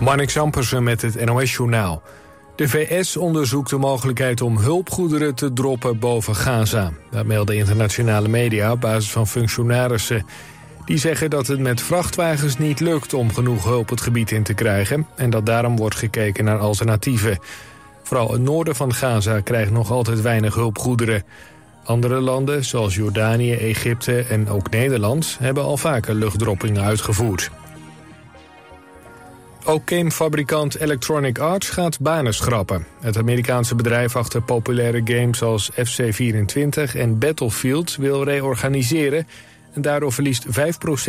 Marnik Sampersen met het NOS-journaal. De VS onderzoekt de mogelijkheid om hulpgoederen te droppen boven Gaza. Dat melden internationale media op basis van functionarissen. Die zeggen dat het met vrachtwagens niet lukt om genoeg hulp het gebied in te krijgen... en dat daarom wordt gekeken naar alternatieven. Vooral het noorden van Gaza krijgt nog altijd weinig hulpgoederen. Andere landen, zoals Jordanië, Egypte en ook Nederland... hebben al vaker luchtdroppingen uitgevoerd. Ook gamefabrikant Electronic Arts gaat banen schrappen. Het Amerikaanse bedrijf achter populaire games als FC24 en Battlefield wil reorganiseren... en daardoor verliest 5%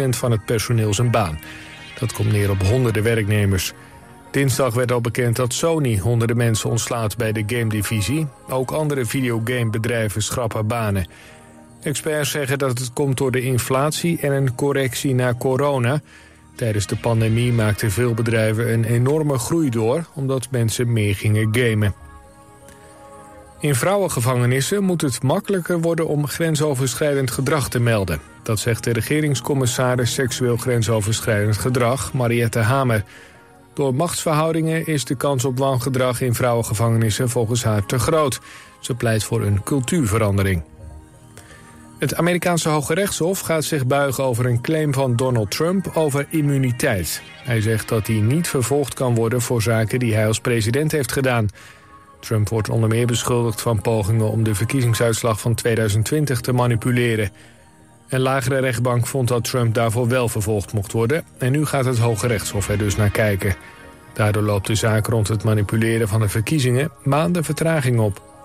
van het personeel zijn baan. Dat komt neer op honderden werknemers. Dinsdag werd al bekend dat Sony honderden mensen ontslaat bij de game-divisie. Ook andere videogamebedrijven schrappen banen. Experts zeggen dat het komt door de inflatie en een correctie na corona... Tijdens de pandemie maakten veel bedrijven een enorme groei door... omdat mensen meer gingen gamen. In vrouwengevangenissen moet het makkelijker worden om grensoverschrijdend gedrag te melden. Dat zegt de regeringscommissaris seksueel grensoverschrijdend gedrag, Mariette Hamer. Door machtsverhoudingen is de kans op wangedrag in vrouwengevangenissen volgens haar te groot. Ze pleit voor een cultuurverandering. Het Amerikaanse Hoge Rechtshof gaat zich buigen over een claim van Donald Trump over immuniteit. Hij zegt dat hij niet vervolgd kan worden voor zaken die hij als president heeft gedaan. Trump wordt onder meer beschuldigd van pogingen om de verkiezingsuitslag van 2020 te manipuleren. Een lagere rechtbank vond dat Trump daarvoor wel vervolgd mocht worden... en nu gaat het Hoge Rechtshof er dus naar kijken. Daardoor loopt de zaak rond het manipuleren van de verkiezingen maanden vertraging op.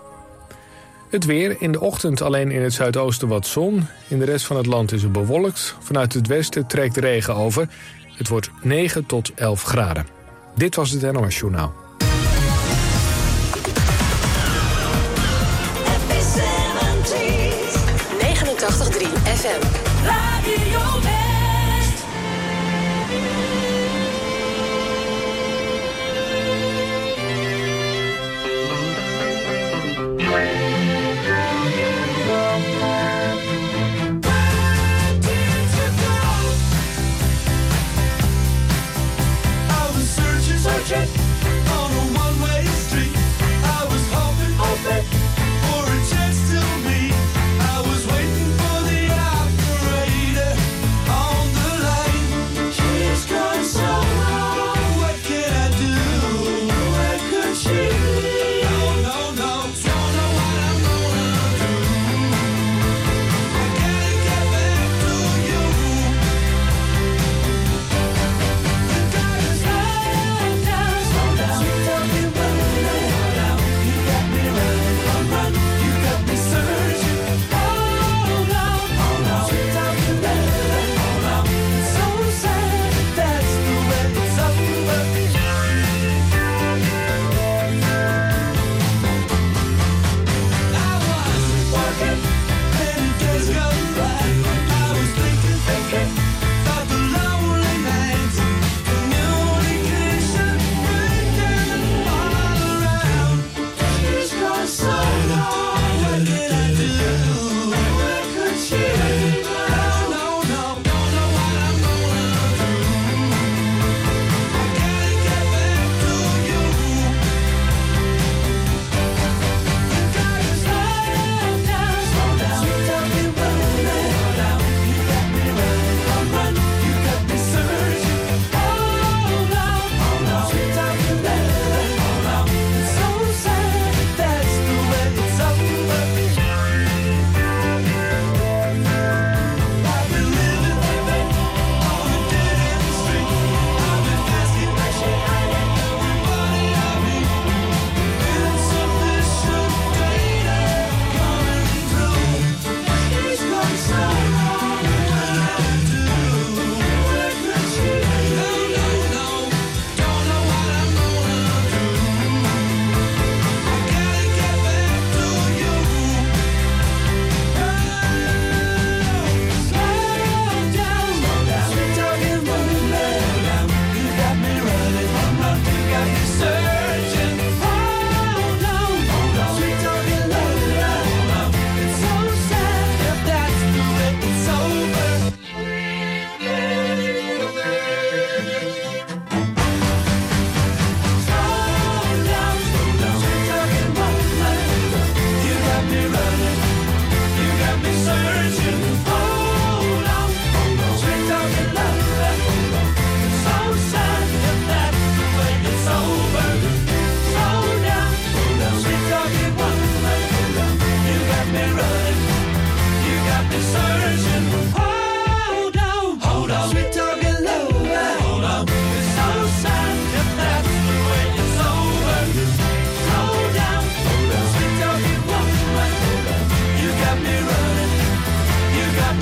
Het weer, in de ochtend alleen in het zuidoosten wat zon. In de rest van het land is het bewolkt. Vanuit het westen trekt regen over. Het wordt 9 tot 11 graden. Dit was het NOS Journaal.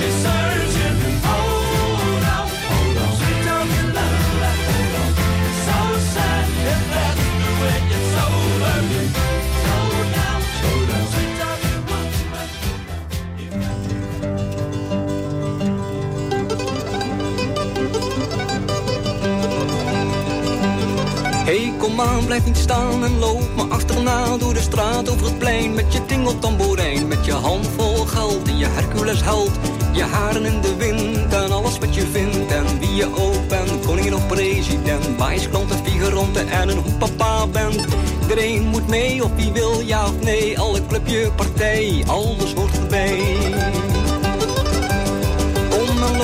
Deserve Blijf niet staan en loop me achterna door de straat over het plein met je tingeltamboerijn, met je hand vol geld en je Hercules held, je haren in de wind en alles wat je vindt en wie je ook bent, koningin of president, wijsklant en figuranten en een hoe papa bent. Iedereen moet mee of wie wil ja of nee, alle clubje, partij, alles hoort erbij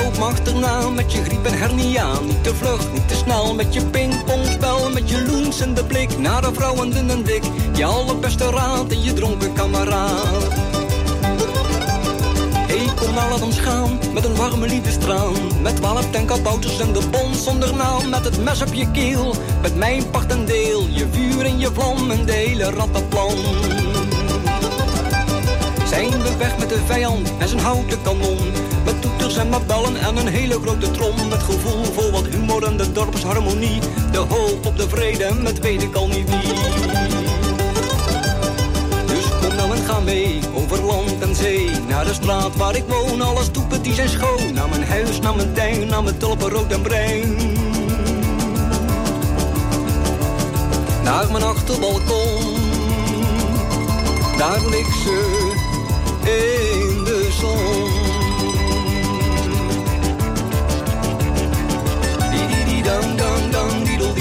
loop achterna met je griep en hernia. Niet te vlug, niet te snel met je pingpongspel. Met je loens en de blik naar de vrouwen dun en dik. Je allerbeste raad en je dronken kameraad. Hey, kom nou laat ons gaan, met een warme liefdestraan. Met twaalf tankabouters en de bons zonder naam. Met het mes op je keel, met mijn part en deel. Je vuur en je vlam en de hele rattenplan. Zijn we weg met de vijand en zijn houten kanon. Met toeters en mabellen en een hele grote trom. Met gevoel voor wat humor en de dorpsharmonie. De hoop op de vrede met weet ik al niet wie. Dus kom nou en ga mee, over land en zee. Naar de straat waar ik woon, alles die zijn schoon. Naar mijn huis, naar mijn tuin, naar mijn tulpen rood en bruin. Naar mijn achterbalkon, daar ligt ze in de zon. dum dum dum diddle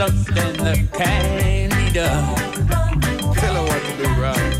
something that can't be done. Tell her what to do, right?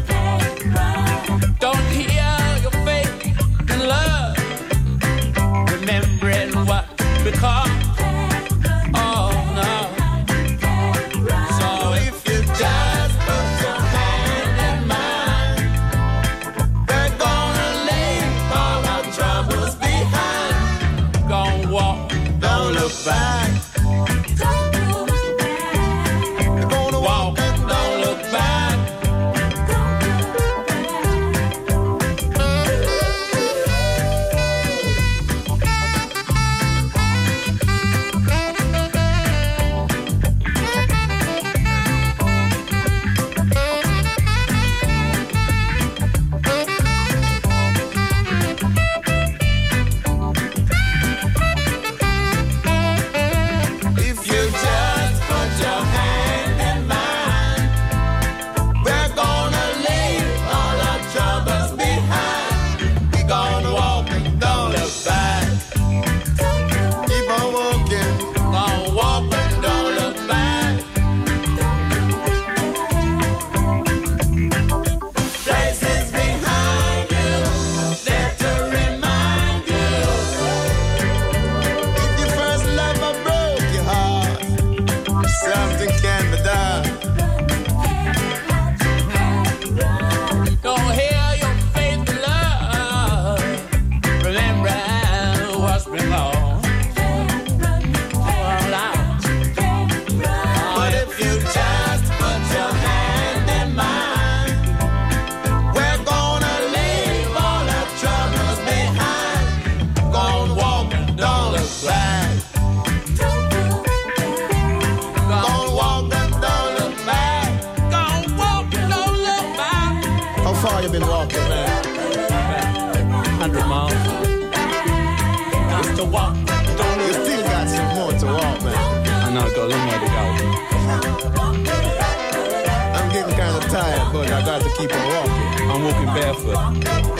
but I got to keep on walking. I'm walking barefoot.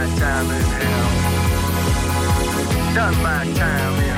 My time in hell, done my time in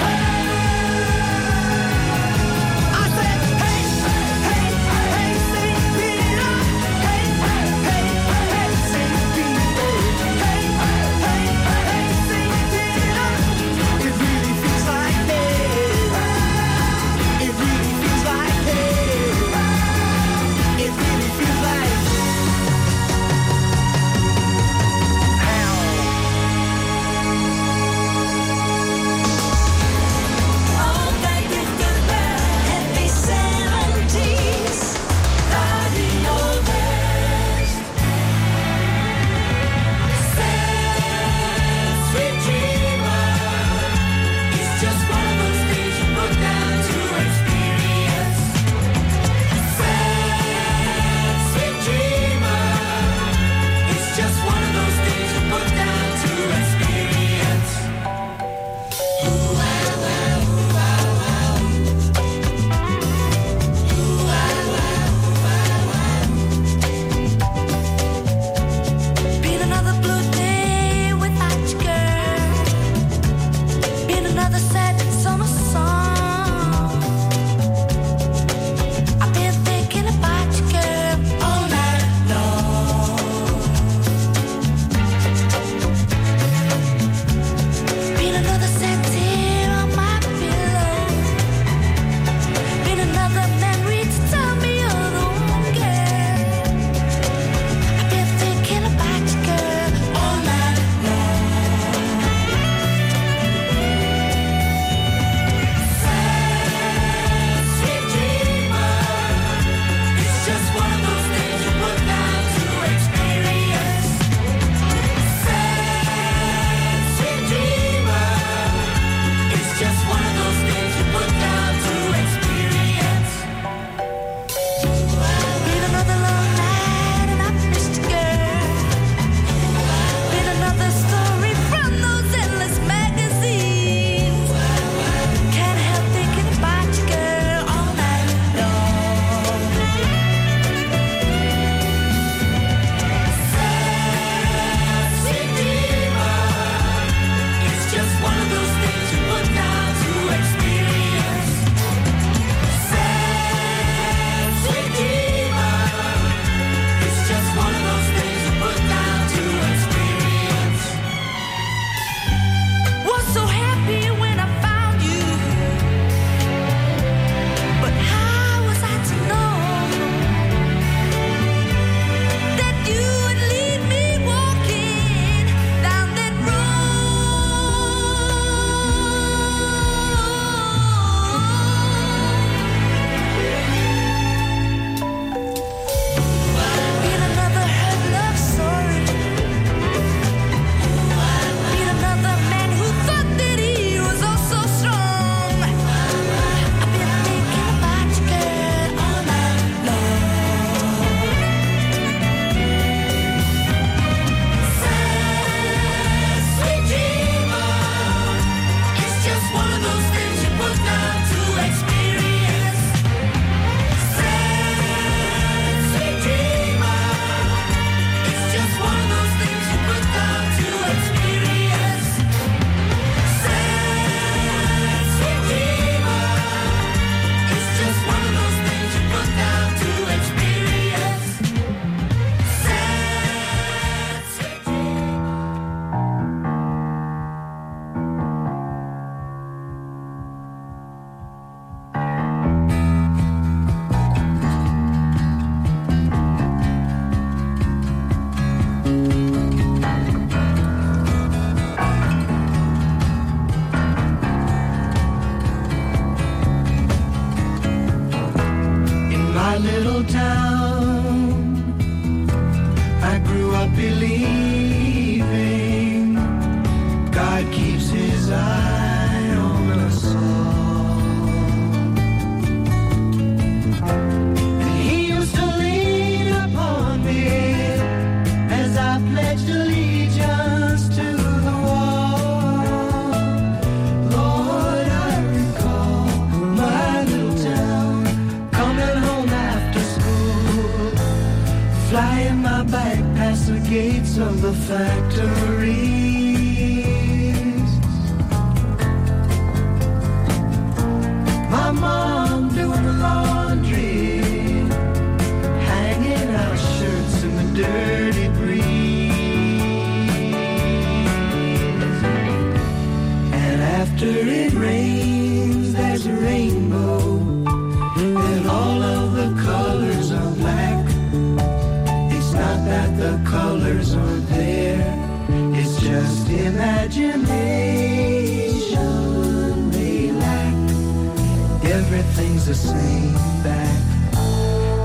Everything's the same back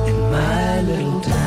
in my little town.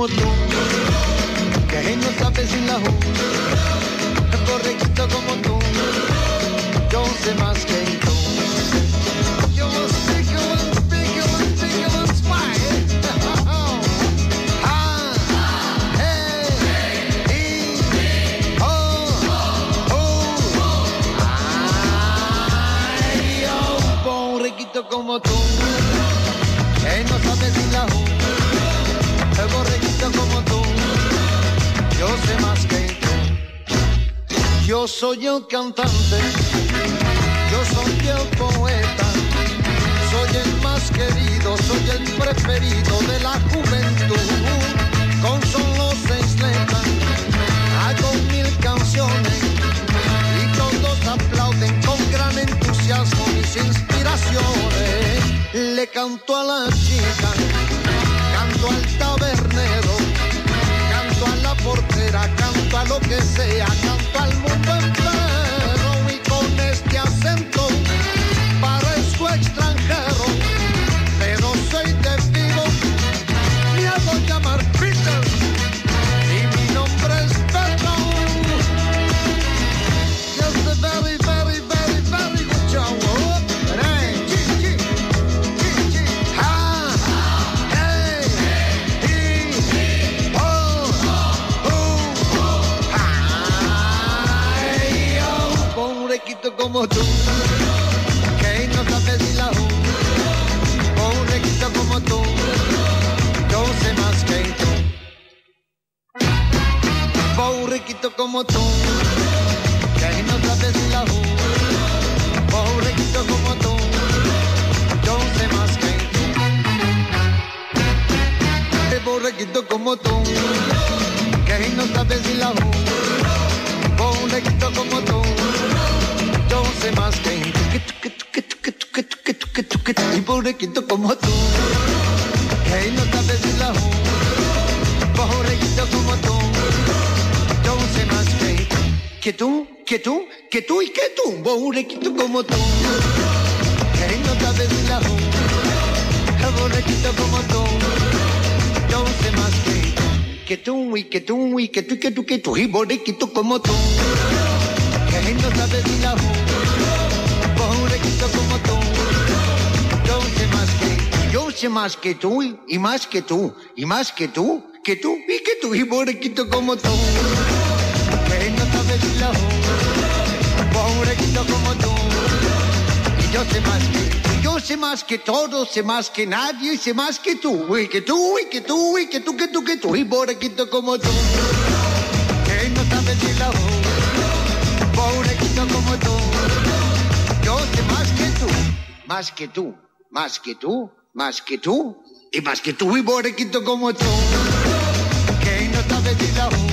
mudou soy cantante, yo soy el poeta, soy el más querido, soy el preferido de la juventud. Con solo seis letras, hago mil canciones y todos aplauden con gran entusiasmo mis inspiraciones. Le canto a la chica canto al tabernero, canto a la portera, canto a lo que sea, que tú, que tú, que tú, y boriquito como tú. Que no sabe ni la como tú. Yo sé más que, yo sé más que tú, y más que tú, y más que tú, que tú, y que tú, y boriquito como tú. Que no sabe ni la boriquito como tú. Y yo sé más que yo sé más que todo, sé más que nadie, sé más que tú, y que tú, y que tú, y que tú, que tú, que tú, y boriquito como tú. más que tú, más que tú, más que tú, y más que tú, y borrequito como tú, que no está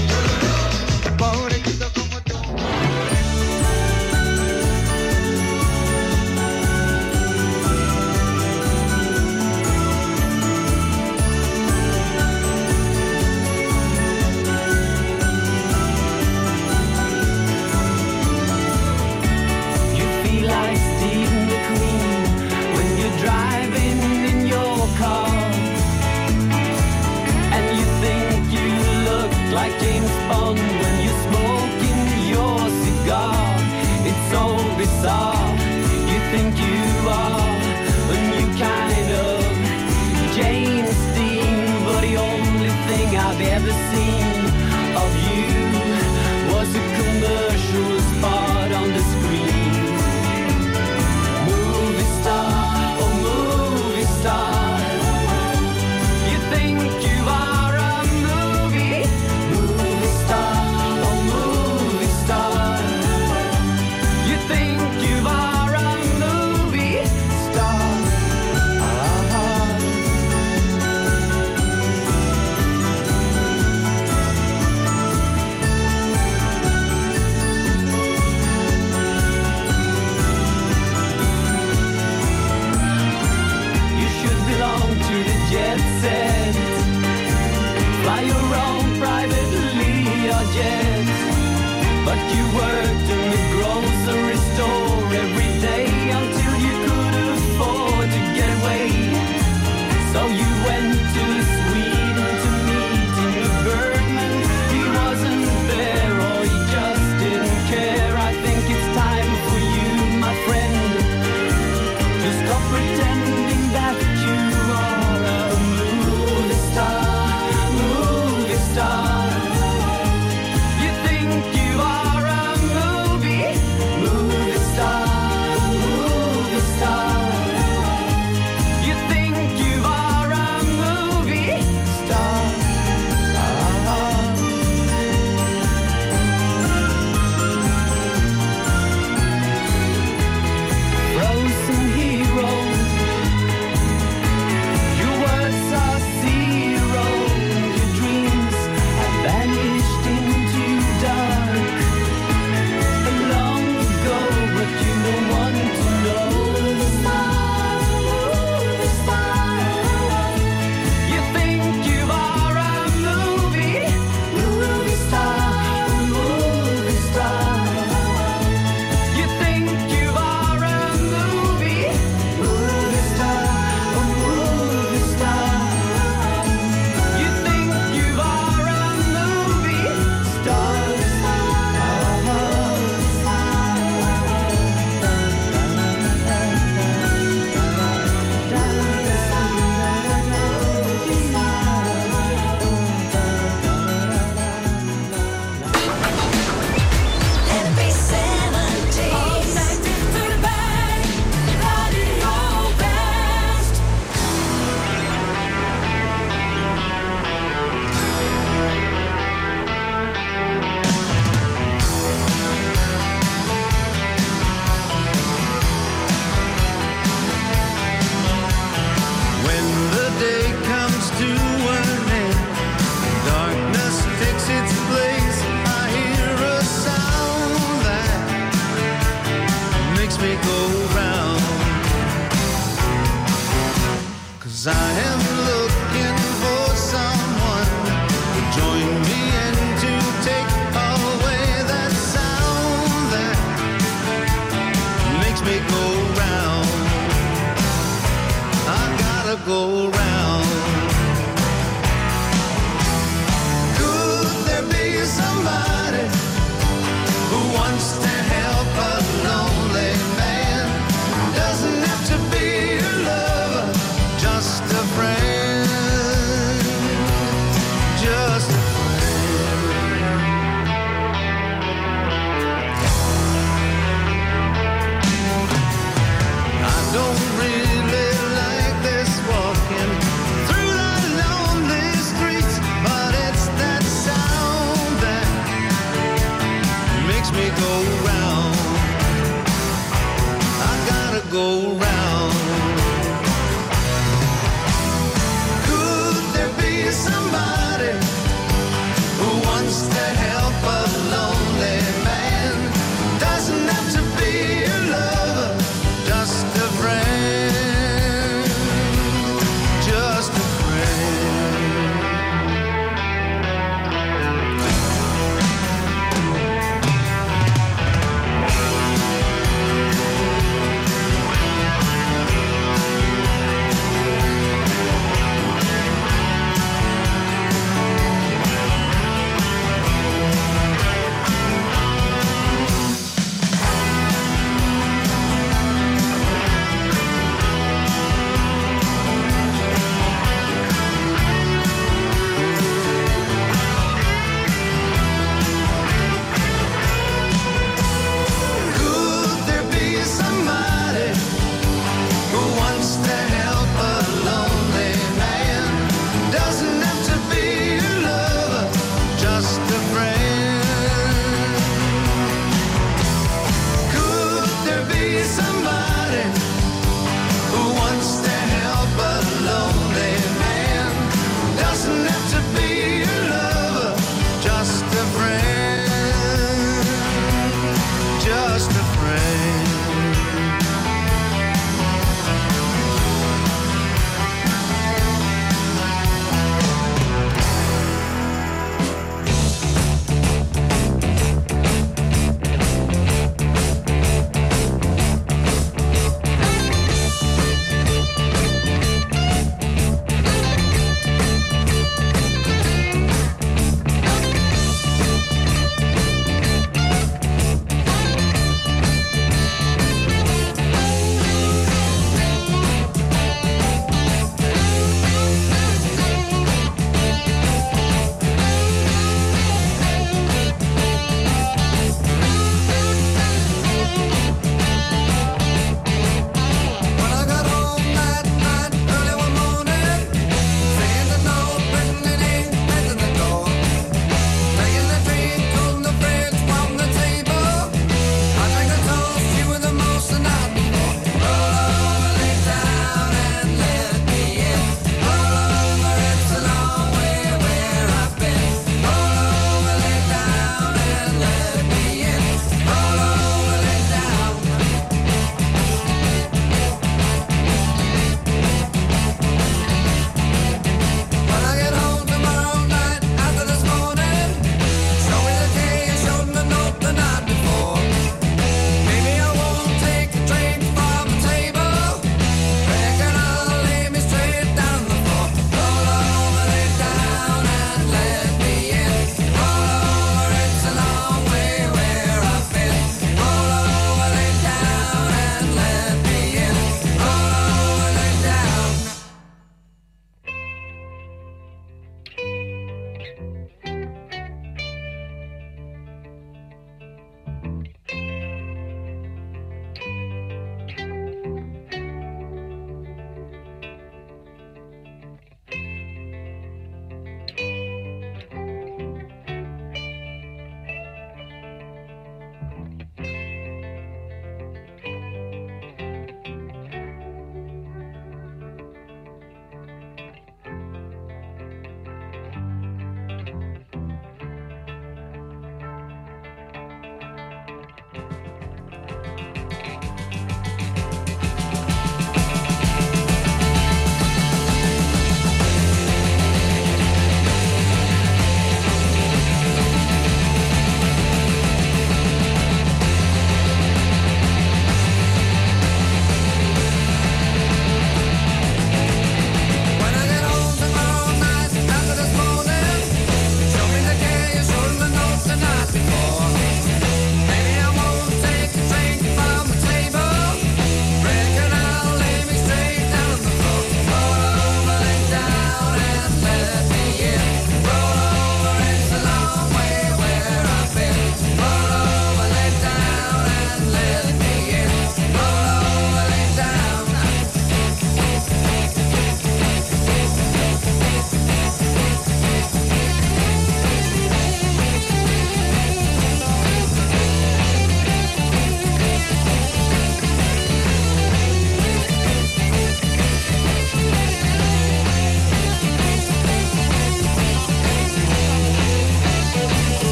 project, but you worked in the grocery store every day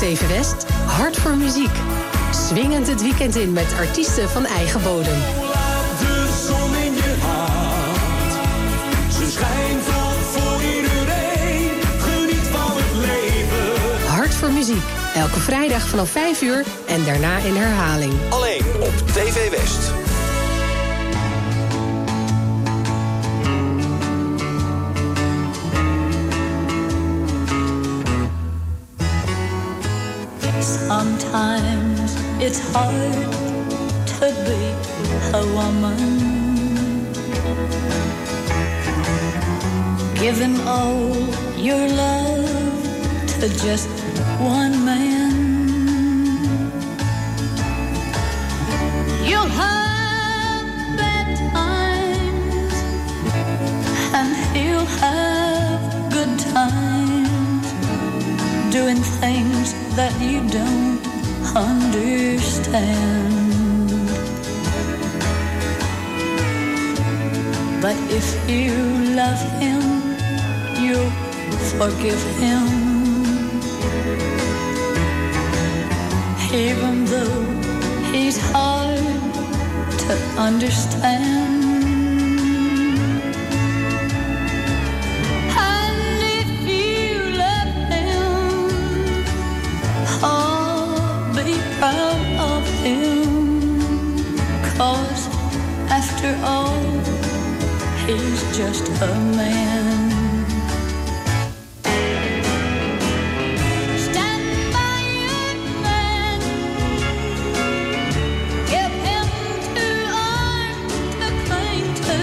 TV West, Hart voor Muziek. Swingend het weekend in met artiesten van eigen bodem. De zon in je hart. Ze schijnt voor iedereen. Geniet van het leven. Hart voor Muziek. Elke vrijdag vanaf 5 uur en daarna in herhaling. Alleen op TV West. Sometimes it's hard to be a woman. Giving all your love to just one man. You'll have bad times, and he'll have good times doing things that you don't understand. But if you love him, you'll forgive him. Even though he's hard to understand. To cling to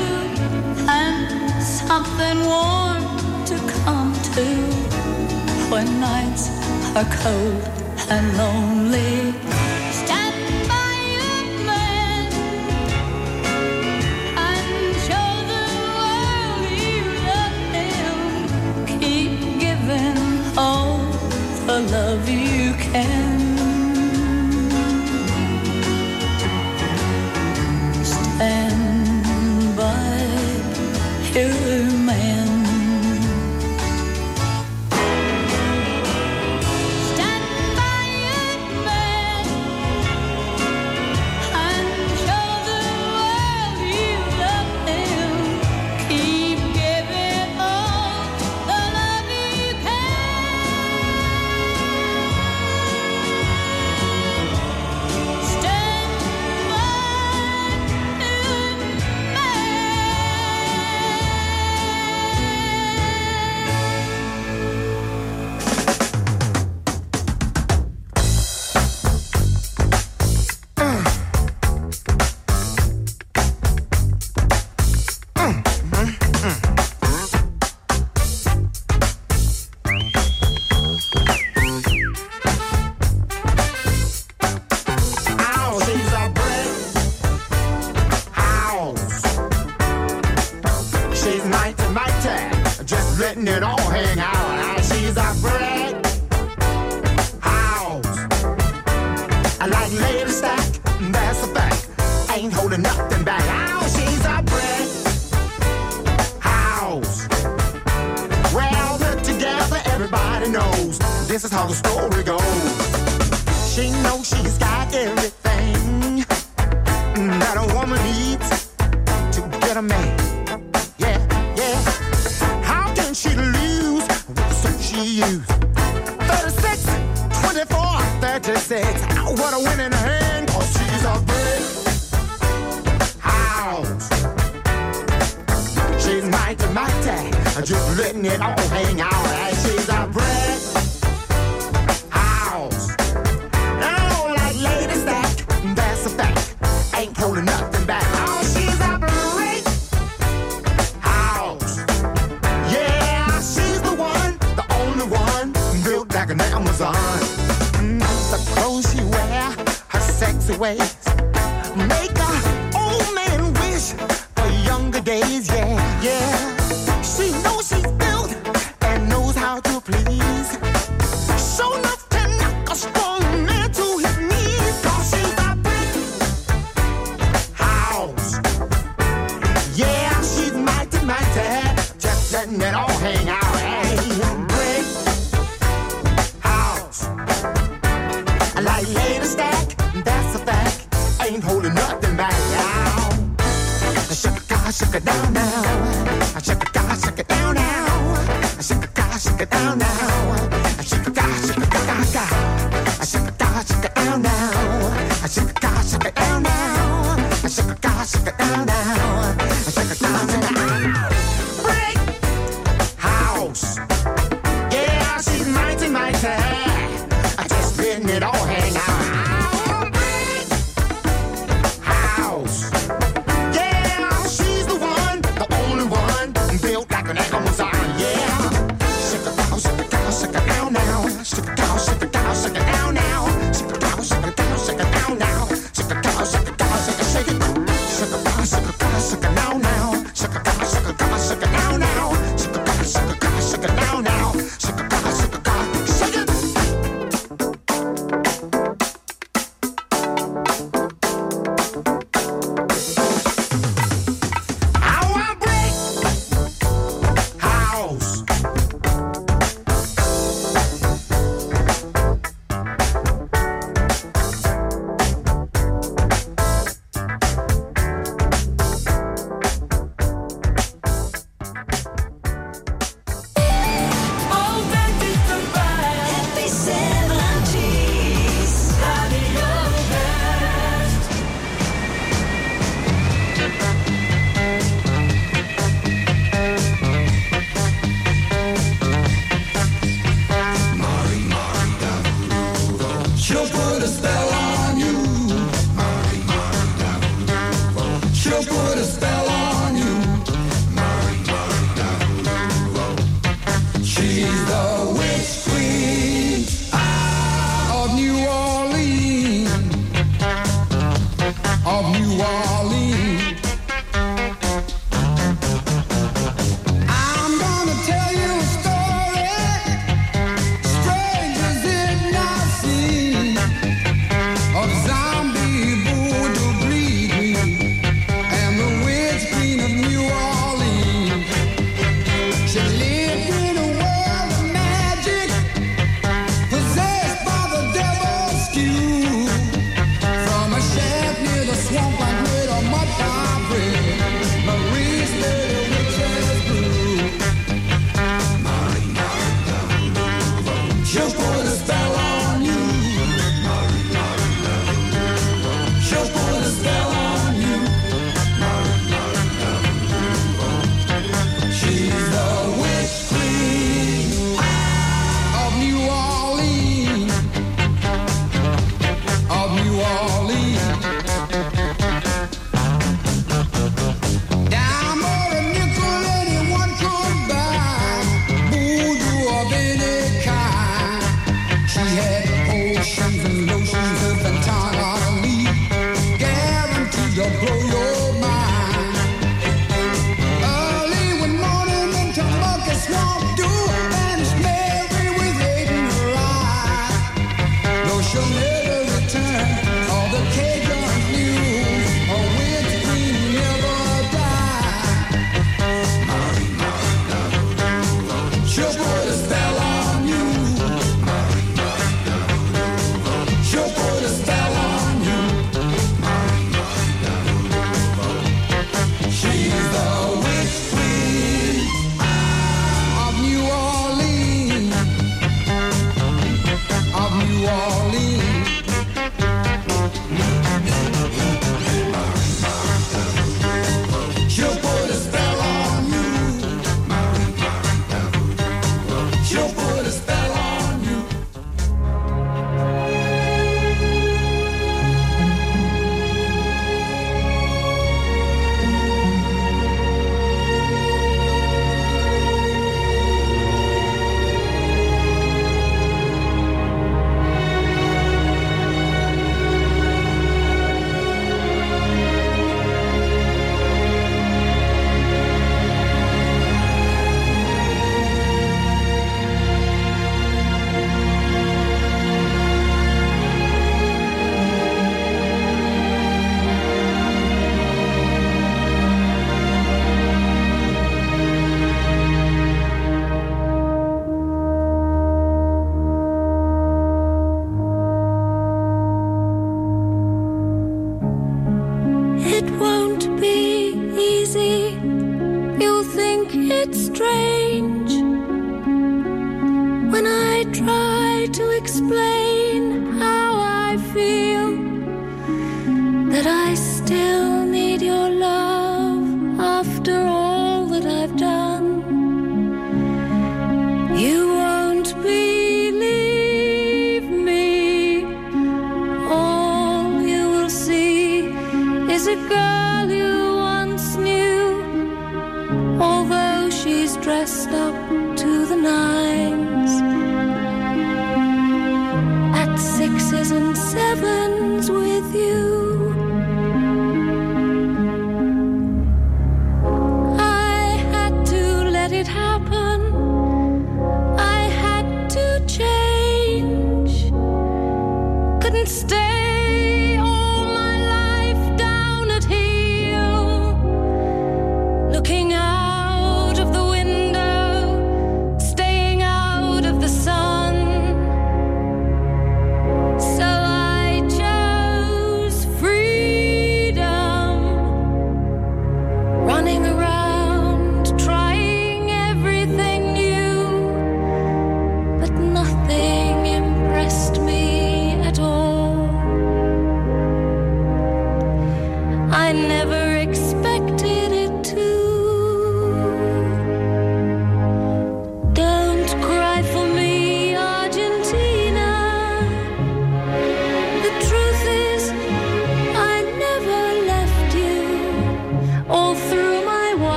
and something warm to come to when nights are cold and lonely. 24, 36. Ow, What a winning hand, cause she's a big house. She's mighty, mighty, I just letting it all hang out. Ways, passa pro canal, né?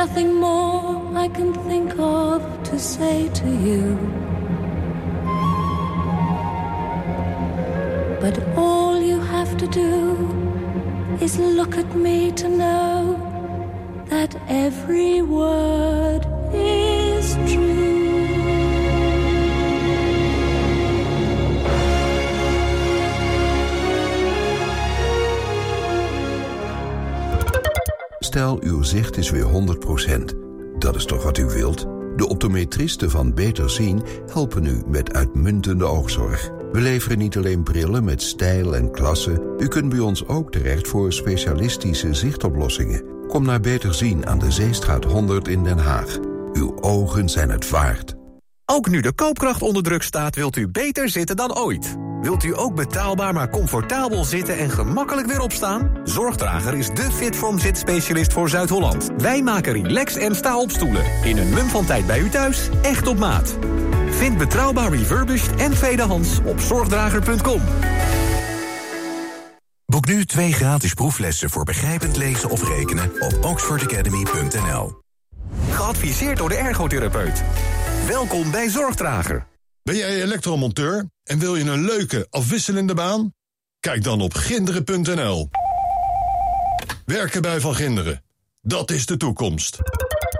Nothing more I can think of to say to you. But all you have to do is look at me to know Zicht is weer 100%. Dat is toch wat u wilt? De optometristen van Beter Zien helpen u met uitmuntende oogzorg. We leveren niet alleen brillen met stijl en klasse. U kunt bij ons ook terecht voor specialistische zichtoplossingen. Kom naar Beter Zien aan de Zeestraat 100 in Den Haag. Uw ogen zijn het waard. Ook nu de koopkracht onder druk staat, wilt u beter zitten dan ooit. Wilt u ook betaalbaar maar comfortabel zitten en gemakkelijk weer opstaan? Zorgdrager is de Fitform zitspecialist voor Zuid-Holland. Wij maken relax en sta-opstoelen. In een mum van tijd bij u thuis, echt op maat. Vind betrouwbaar refurbished en tweedehands op zorgdrager.com. Boek nu twee gratis proeflessen voor begrijpend lezen of rekenen op oxfordacademy.nl. Geadviseerd door de ergotherapeut. Welkom bij Zorgdrager. Ben jij elektromonteur en wil je een leuke, afwisselende baan? Kijk dan op ginderen.nl. Werken bij Van Ginderen. Dat is de toekomst.